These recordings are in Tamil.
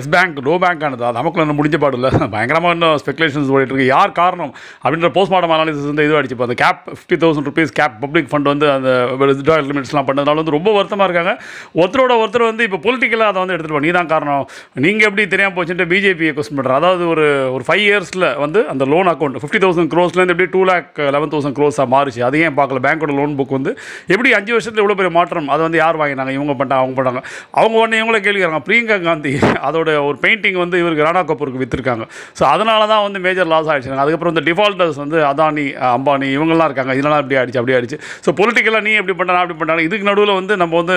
எஸ் பேங்க் லோ பேங்க் ஆனது. அது நமக்கு இன்னும் முடிஞ்ச பாடு இல்லை. பயங்கரமாக இன்னும் ஸ்பெகுலேஷன்ஸ் ஓடிட்டு இருக்கு யார் காரணம் அப்படின்ற போஸ்ட்மார்ட்டம் அனாலிசிஸ் வந்து இது இப்போ அந்த cap fifty thousand rupees cap public fund வந்து அந்த வித்ட்ராயல் லிமிட்ஸ்லாம் பண்ணதுனால வந்து ரொம்ப வருத்தமாக இருக்காங்க. ஒருத்தரோட ஒருத்தர் வந்து இப்போ பொலிட்டிக்கலாக அதை வந்து எடுத்துகிட்டு நீ தான் காரணம். நீங்கள் எப்படி தெரியாமல் போச்சுட்டு பிஜேபியை கொஸ்டின் பண்ணுற அதாவது ஒரு ஒரு ஃபைவ் இயர்ஸில் வந்து அந்த லோன் அக்கௌண்ட் ஃபிஃப்டி தௌசண்ட் க்ரோஸ்லேருந்து எப்படி டூ லேக் லெவன் தௌசண்ட் க்ரோஸாக மாறிச்சு? அது ஏன் பார்க்கல? பேங்க்கோட லோன் புக் வந்து எப்படி அஞ்சு வருஷத்தில் இவ்வளோ பெரிய மாற்றம்? அதை வந்து யார் வாங்கினாங்க? இவங்க பண்ணிட்டாங்க அவங்க பண்ணாங்க அவங்க உடனே இவங்கள கேள்விக்கிறாங்க பிரியங்கா காந்தி அதோட ஒரு பெயிண்டிங் வந்து இவருக்கு ராணா கபூருக்கு விற்றுருக்காங்க ஸோ அதனால தான் வந்து மேஜர் லாஸ் ஆகிடுச்சு அதுக்கப்புறம் இந்த டிஃபால்ட்டர்ஸ் வந்து அதானி அம்பானி இவங்கெல்லாம் இருக்காங்க. இதெல்லாம் இப்படி ஆயிடுச்சு அப்படி ஆயிடுச்சு. ஸோ பொலிட்டிக்கலாக நீ எப்படி பண்ணா அப்படி பண்ணாங்க இதுக்கு நடுவில் வந்து நம்ம வந்து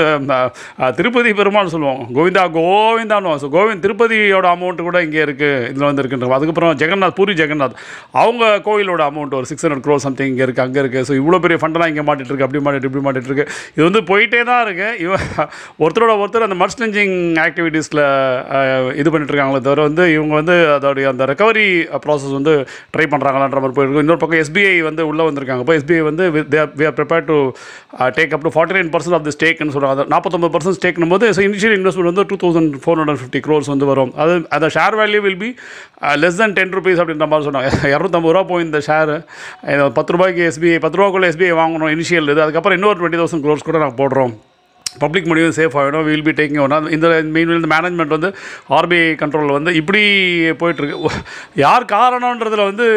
திருப்பதி பெருமாள் சொல்லுவோம் கோவிந்தா கோவிந்தான்னு ஸோ கோவிந்த் திருப்பதியோட அமௌண்ட் கூட இங்கே இருக்குது இதில் வந்து இருக்குன்ற அதுக்கப்புறம் ஜெகநாத் பூரி ஜெகநாத். அவங்க கோயிலோட அமௌண்ட் ஒரு சிக்ஸ் ஹண்ட்ரட் க்ரோ சம்திங் இங்கே இருக்குது அங்கே இருக்குது ஸோ இவ்வளோ பெரிய ஃபண்டெல்லாம் இங்கே மாட்டிட்டு இருக்கு அப்படி மாட்டிட்டு இப்படி மாட்டிட்டு இருக்கு. இது வந்து போயிட்டே தான் இருக்குது இவ ஒருத்தரோட ஒருத்தர் அந்த மர்ஸ்டஞ்சிங் ஆக்டிவிட்டீஸில் இது பண்ணிட்டு இருக்காங்களே தவிர வந்து இவங்க வந்து அதோடைய அந்த ரெக்கவரி ப்ராசஸ் வந்து ட்ரை பண்ணுறாங்களான்ற மாதிரி போயிருக்கும் இன்னொரு பக்கம் எஸ்பிஐ வந்து உள்ளே வந்திருக்காங்க. இப்போ எஸ்பிஐ வந்து we are prepare to take up to forty nine percent of the ஸ்டேக்னு சொல்கிறாங்க நாற்பத்தொம்பது பர்சன்ட் ஸ்டேக்னும் போது ஸோ இனிஷியல் இன்வெஸ்ட்மெண்ட் வந்து two thousand four hundred fifty crores வந்து வரும். அது அந்த share value will be less than ten rupees அப்படின்ற மாதிரி சொன்னாங்க. இரநூத்தம்பது ரூபா போய் இந்த ஷேர் பத்து ரூபாய்க்கு எஸ்பிஐ பத்து ரூபாக்குள்ள எஸ்பிஐ வாங்கணும் இனிஷியல் இது. அதுக்கப்புறம் இன்னொரு டுவெண்ட்டி தௌசண்ட் க்ரோர்ஸ் கூட நாங்கள் போடுறோம். பப்ளிக் முடிவு சேஃப் ஆகிடும் வில் பி டேக்கிங் ஒன் இந்த மெயின் இந்த மேனேஜ்மெண்ட் வந்து ஆர்பிஐ கண்ட்ரோலில் வந்து இப்படி போயிட்டுருக்கு. யார் காரணன்றதில் வந்து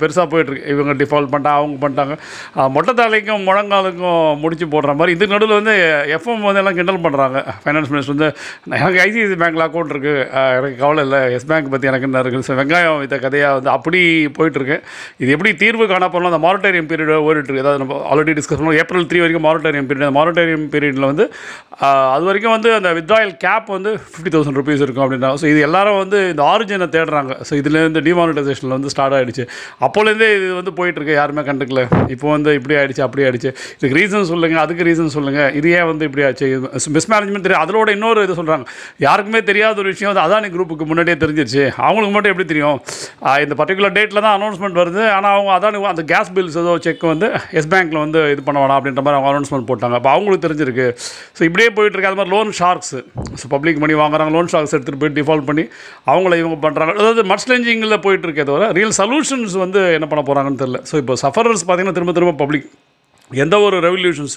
பெருசாக போயிட்டுருக்கு. இவங்க டிஃபால்ட் பண்ணிட்டாங்க அவங்க பண்ணிட்டாங்க. மொட்டை தலைக்கும் முழங்காலுக்கும் முடிச்சு போடுற மாதிரி. இதுக்கு நடுவில் வந்து எஃப்எம் வந்து எல்லாம் கிண்டல் பண்ணுறாங்க ஃபைனான்ஸ் மினிஸ்டர் வந்து எனக்கு ஐசிஐசி பேங்க்கில் அக்கௌண்ட் இருக்குது எனக்கு கவலை இல்லை. எஸ் பேங்க் பற்றி எனக்கு என்ன இருக்குது வெங்காயம் வித்த கதையாக வந்து அப்படி போயிட்டுருக்கு. இது எப்படி தீர்வு காணப்படலாம் அந்த மானிட்டரியம் பீரியட் ஓடிட்டுருக்கு. அதாவது நம்ம ஆல்ரெடி டிஸ்கஸ் பண்ணுவோம் ஏப்ரல் த்ரீ வரைக்கும் மாரட்டேரியம் பீரியட் அந்த மாரட்டேரியம் பீரியடில் வந்து அது வரைக்கும் வந்து அந்த வித்ராயல் கேப் வந்து ஃபிஃப்டி தௌசண்ட் ருபீஸ் இருக்கும் அப்படின்றாங்க ஸோ இது எல்லாரும் வந்து இந்த ஆரிஜினை தேடுறாங்க. ஸோ இதுலேருந்து டிமானிட்டைசேஷனில் வந்து ஸ்டார்ட் ஆகிடுச்சு அப்போலேருந்தே இது வந்து போயிட்டுருக்கு யாருமே கண்டுக்கல. இப்போ வந்து இப்படி ஆகிடுச்சு அப்படி ஆகிடுச்சு இதுக்கு ரீசன் சொல்லுங்கள் அதுக்கு ரீசன் சொல்லுங்கள் இது ஏன் வந்து இப்படி ஆச்சு? மிஸ்மேனேஜ்மெண்ட் தெரியும் அதோட இன்னொரு இது சொல்கிறாங்க யாருக்குமே தெரியாத ஒரு விஷயம் வந்து அதானி குரூப்புக்கு முன்னாடியே தெரிஞ்சிருச்சு. அவங்களுக்கு மட்டும் எப்படி தெரியும்? இந்த பர்டிகுலர் டேட்டில் தான் அனௌன்ஸ்மெண்ட் வருது. ஆனால் அவங்க அதானி அந்த கேஸ் பில்ஸ் ஏதோ செக் வந்து எஸ் பேங்க்கில் வந்து இது பண்ண வேணாம் அப்படின்ற மாதிரி அவங்க அனௌன்ஸ்மெண்ட் போட்டாங்க. அப்போ அவங்களுக்கு தெரிஞ்சிருக்கு. ஸோ இப்படியே போயிட்டுருக்கு. அது மாதிரி loan sharks so public money வாங்குறாங்க. லோன் ஷார்க்ஸ் எடுத்துகிட்டு போய் டிஃபால்ட் பண்ணி அவங்கள இவங்க பண்ணுறாங்க அதாவது மட்ஸ்லெஞ்சிங்கில் போயிட்டு இருக்கே தவிர ரியல் சொல்யூஷன்ஸ் வந்து என்ன பண்ண போகிறாங்கன்னு தெரியல. ஸோ இப்போ சஃபரர்ஸ் பார்த்தீங்கன்னா திரும்ப திரும்ப பப்ளிக் எந்த ஒரு ரெவல்யூஷன்ஸ்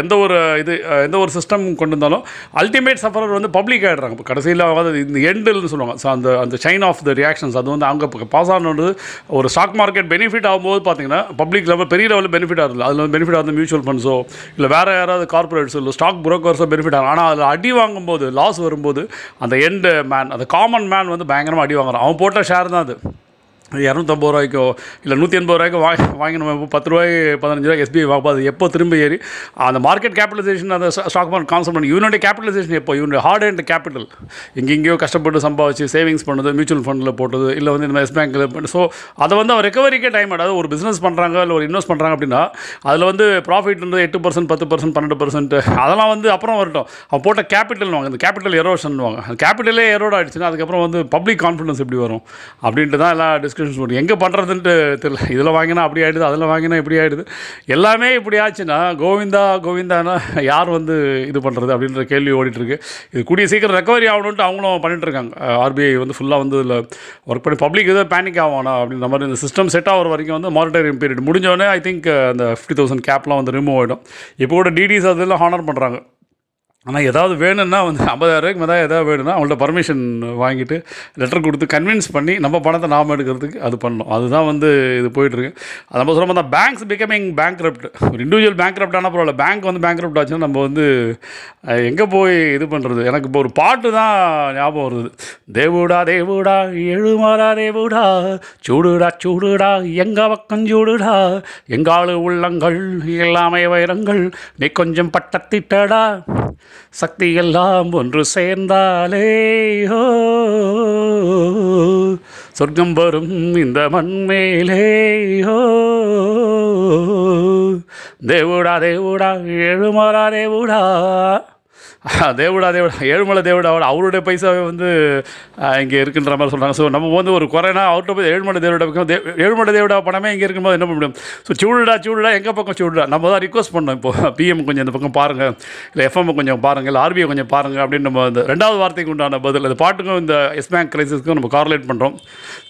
எந்த ஒரு இது எந்த ஒரு சிஸ்டம் கொண்டு வந்தாலும் அல்டிமேட் சஃபரர் வந்து பப்ளிக் ஆகிடுறாங்க இப்போ கடைசியில் அதாவது இந்த எண்டுன்னு சொல்லுவாங்க. ஸோ அந்த அந்த சைன் ஆஃப் த ரியாக்ஷன்ஸ் அது வந்து அங்கே பாஸ் ஆனது ஒரு ஸ்டாக் மார்க்கெட் பெனிஃபிட் ஆகும்போது பார்த்தீங்கன்னா பப்ளிக் லெவல் பெரிய லெவலில் பெனிஃபிட் ஆகுது அதில் வந்து பெனிஃபிட் ஆகுது மியூச்சுவல் ஃபண்ட்ஸோ இல்லை வேறு யாராவது கார்பரேட்ஸோ இல்லை ஸ்டாக் புரோக்கர்ஸோ பெனிஃபிட் ஆகும் ஆனால் அதில் அடி வாங்கும்போது லாஸ் வரும்போது அந்த எண்டு மேன் அந்த காமன் மேன் வந்து பயங்கரமாக அடி வாங்குறான். அவன் போட்ட ஷேர் தான் அது. இரநூத்தம்பது ரூபாய்க்கோ இல்லை நூற்றி எண்பது ரூபாய்க்கோ வாங்கி வாங்கி நம்ம இப்போ பத்து ரூபாய் பதினஞ்சு ரூபாய் எஸ்பிஐ வாங்க அது எப்போ திரும்ப ஏறி அந்த மார்க்கெட் கேபிட்டலைசேஷன் அந்த ஸ்டாக் மார்க்கெட் கான்செப்ட் பண்ணி இவனுடைய கேபிட்டலைசேஷன் எப்போ? இவனுடைய ஹார்ட் அண்ட் கேபிட்டல் எங்கெங்கேயோ கஷ்டப்பட்டு சம்பாதிச்சு சேவிங்ஸ் பண்ணுறது மியூச்சுவல் ஃபண்டில் போட்டது இல்லை வந்து இந்த எஸ் பேங்க்கில் ஸோ அதை வந்து அவன் ரெக்கவரிக்கே டைம் அதாவது ஒரு பிஸ்னஸ் பண்ணுறாங்க இல்லை ஒரு இன்வெஸ்ட் பண்ணுறாங்க அப்படின்னா அதில் வந்து ப்ராஃபிட்ன்றது எட்டு பர்சன்ட் பத்து பர்சன்ட் பன்னெண்டு பர்சன்ட் அதெல்லாம் வந்து அப்புறம் வரட்டும். அவன் போட்ட கேபிட்டல் வாங்க இந்த கேபிட்டல் எரோஷன் வாங்க கேபிட்டலே எரோட் ஆகிடுச்சுன்னா அதுக்கப்புறம் வந்து பப்ளிக் கான்ஃபிடன்ஸ் எப்படி வரும்? அப்படின்ட்டு தான் எல்லாம் டிஸ்கஷன்ஸ் பண்ணும் எங்கே பண்ணுறதுன்ட்டு தெரியல. இதில் வாங்கினா அப்படி ஆகிடுது அதில் வாங்கினா இப்படி ஆகிடுது எல்லாமே இப்படி ஆச்சுன்னா கோவிந்தா கோவிந்தானா யார் வந்து இது பண்ணுறது அப்படின்ற கேள்வி ஓடிட்டுருக்கு. இது கூடிய சீக்கிரம் ரெக்கவரி ஆகணுன்ட்டு அவங்களும் பண்ணிட்டுருக்காங்க. ஆர்பிஐ வந்து ஃபுல்லாக வந்து இதில் ஒர்க் பண்ணி பப்ளிக் எதோ பேனிக் ஆகணும் அப்படின்ற மாதிரி இந்த சிஸ்டம் செட் ஆகிற வரைக்கும் வந்து மானிட்டரியம் பீரியட் முடிஞ்சோடனே ஐ திங்க் அந்த ஃபிஃப்டி தௌசண்ட் கேப்லாம் வந்து ரிமூவ் ஆகிடும் இப்போ கூட டிடிஸ் அதெல்லாம் ஹானர் பண்ணுறாங்க ஆனால் ஏதாவது வேணும்னா வந்து ஐம்பதாயிரரூபாய்க்கு மேலே ஏதாவது வேணும்னா அவங்கள்ட்ட பர்மிஷன் வாங்கிட்டு லெட்டர் கொடுத்து கன்வின்ஸ் பண்ணி நம்ம பணத்தை நாம் எடுக்கிறதுக்கு அது பண்ணணும். அதுதான் வந்து இது போயிட்டுருக்கு. அது நம்ம சொல்ல அந்த பேங்க்ஸ் பிகமிங் பேங்க் ஒரு இண்டிவிஜுவல் பேங்க் ஆனால் பரவாயில்ல. பேங்க் வந்து பேங்க் ஆச்சுன்னா நம்ம வந்து எங்கே போய் இது பண்ணுறது எனக்கு இப்போ ஒரு பாட்டு தான் ஞாபகம் வருது. தேவுடா தேவுடா எழுமாறா தேவுடா சூடுடா சூடுடா எங்கள் பக்கம் சூடுடா எங்காளு உள்ளங்கள் எல்லாமே வைரங்கள் நீ கொஞ்சம் பட்டத்திட்டடா சக்தி எல்லாம் ஒன்று சேர்ந்தாலே ஓ. சொர்க்கம் வரும் இந்த மண்மேலே ஓ. தேவுடா தேவுடா எழுமாறா தேவுடா. தேவடா தேவடா. ஏழுமலை தேவடாவோட அவருடைய பைசாவே வந்து இங்கே இருக்குன்ற மாதிரி சொல்கிறாங்க ஸோ நம்ம வந்து ஒரு குறைனா அவர்கிட்ட போய் ஏழுமலை தேவடா பக்கம் தே ஏழுமலை தேவடா பணமே இங்கே இருக்கும்போது என்ன பண்ண முடியும்? ஸோ சூடுடா சூடுடா எங்கள் பக்கம் சூடுடா? நம்ம தான் ரிக்வஸ்ட் பண்ணோம் இப்போ. பிஎம் கொஞ்சம் இந்த பக்கம் பாருங்கள் இல்லை எஃப்எம் கொஞ்சம் பாருங்கள் இல்லை ஆர்பிஐ கொஞ்சம் பாருங்கள் அப்படின்னு நம்ம இந்த ரெண்டாவது வார்த்தைக்கு உண்டான பதில். அந்த பாட்டுக்கும் இந்த எஸ் பேங்க் கிரைசிஸ்க்கும் நம்ம கார்லேட் பண்ணுறோம்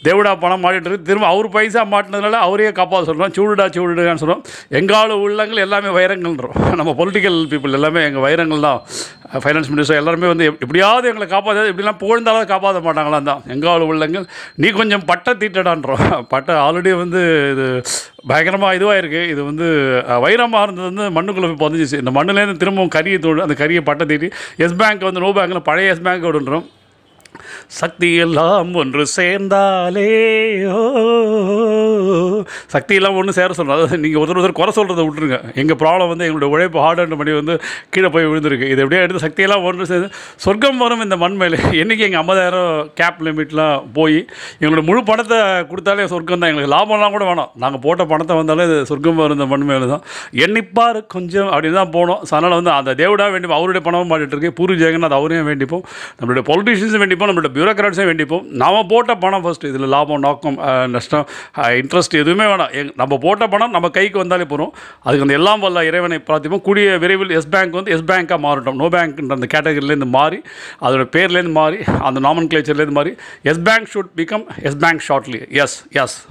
தேவடா பணம் மாட்டிட்டு இருக்கு. திரும்ப அவர் பைசா மாட்டினதுனால அவரையே காப்பாற்ற சொல்கிறோம் சூடுடா சூடுடான்னு சொல்கிறோம் எங்காலும் உள்ளங்கள் எல்லாமே வைரங்கள்ன்றோம். நம்ம பொலிட்டிக்கல் பீப்புள் எல்லாமே எங்கள் வைரங்கள் தான் ஃபைனான்ஸ் மினிஸ்டர் எல்லாருமே வந்து எப்படியாவது எங்களை காப்பாற்றாது எப்படிலாம் புகழ்ந்தாலும் காப்பாற்ற மாட்டாங்களாம் தான் எங்காவது உள்ளங்கள் நீ கொஞ்சம் பட்டை தீட்டடான்றோம். பட்டை ஆல்ரெடி வந்து இது பயங்கரமாக இதுவாக இருக்குது இது வந்து வைரமாக இருந்தது வந்து மண்ணுக்குள்ளே போய் பதிஞ்சிச்சு. இந்த மண்ணுலேருந்து திரும்பவும் கரியை தோடு அந்த கரியை பட்டை தீட்டி எஸ் பேங்க் வந்து நோ பேங்க்கில் பழைய எஸ் பேங்க் விடுன்றோம் சக்தி எல்லாம் ஒன்று சேர்ந்தாலே சக்தி எல்லாம் ஒன்று சேர சொல்கிறோம் அதாவது நீங்கள் ஒருத்தர் ஒருத்தர் குறை சொல்கிறத விட்டுருங்க. எங்கள் ப்ராப்ளம் வந்து எங்களுடைய உழைப்பு ஹார்ட் அண்ட் மணி வந்து கீழே போய் விழுந்திருக்கு. இது எப்படியே எடுத்து சக்தியெல்லாம் ஒன்று சேர்ந்து சொர்க்கம் வரும் இந்த மண் மேலே என்றைக்கு எங்கள் ஐம்பதாயிரம் கேப் லிமிட்லாம் போய் எங்களோட முழு பணத்தை கொடுத்தாலே சொர்க்கம் தான் எங்களுக்கு லாபம்லாம் கூட வேணாம். நாங்கள் போட்ட பணத்தை வந்தாலே இது சொர்க்கம் வரும் இந்த மண் மேலே தான் எண்ணிப்பார் கொஞ்சம் அப்படின்னு தான் போனோம். ஸோ அதனால் வந்து அந்த தேவடா வேண்டிப்போம். அவருடைய பணமும் பாடிட்டு இருக்கு. பூரி ஜெகநாத் அவரையும் வேண்டிப்போம். நம்மளுடைய பொலிட்டிஷியன்ஸும் வேண்டிப்போம். நம்மளுடைய பியூரோக்ராட்ஸையும் வேண்டிப்போம். நாம் போட்ட பணம் ஃபஸ்ட்டு இதில் லாபம் நோக்கம் நஷ்டம் இன்ட்ரெஸ்ட் எதுவுமே வேணாம். எங் நம்ம போட்ட பணம் நம்ம கைக்கு வந்தாலே போகிறோம் அதுக்கு அந்த எல்லாம் வல்ல இறைவனை பிரார்த்திப்போம். கூடிய விரைவில் எஸ் பேங்க் வந்து எஸ் பேங்க்காக மாறட்டும். நோ பேங்க்ன்ற அந்த கேட்டகரியிலேருந்து மாறி அதோட பேர்லேருந்து மாறி அந்த நாமன் கிளேச்சர்லேருந்து மாறி yes bank should become yes bank shortly yes yes